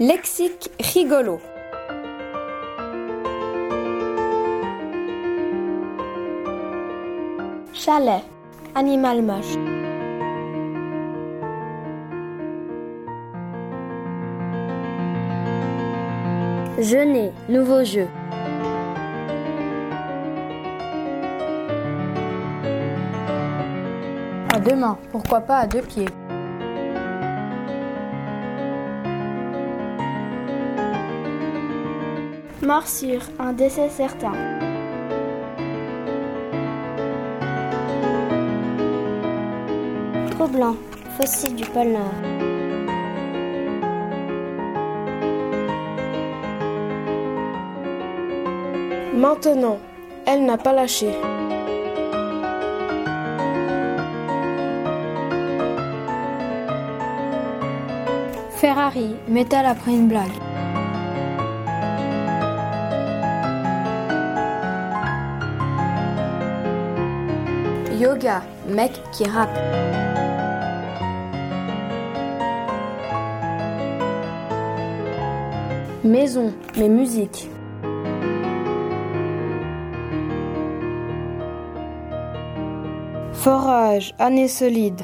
Lexique rigolo. Chalet. Animal moche. Jeûner. Nouveau jeu. À deux mains, pourquoi pas à deux pieds Morsure. Un décès certain. Trop blanc. Fossile du pôle Nord. Maintenant, elle n'a pas lâché. Ferrari. Métal après une blague. Yoga. Mec qui rappe. Maison. Mais musique. Forage, année solide.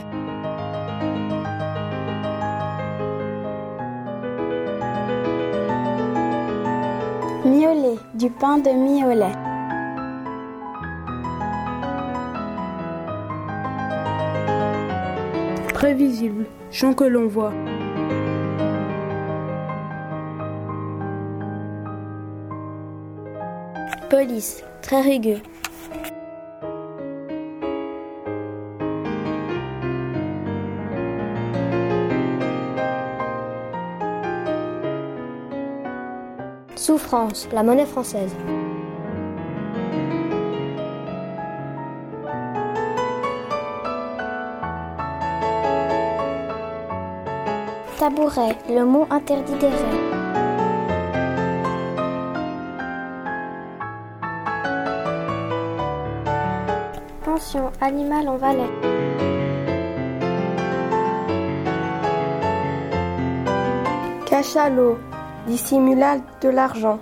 Miolet. Du pain de miolet. Prévisible, chant que l'on voit. Police. Très rugueux. Souffrance. La monnaie française. Tabouret. Le mot interdit des rêves. Pension. Animal en Valais. Cachalot, dissimula de l'argent.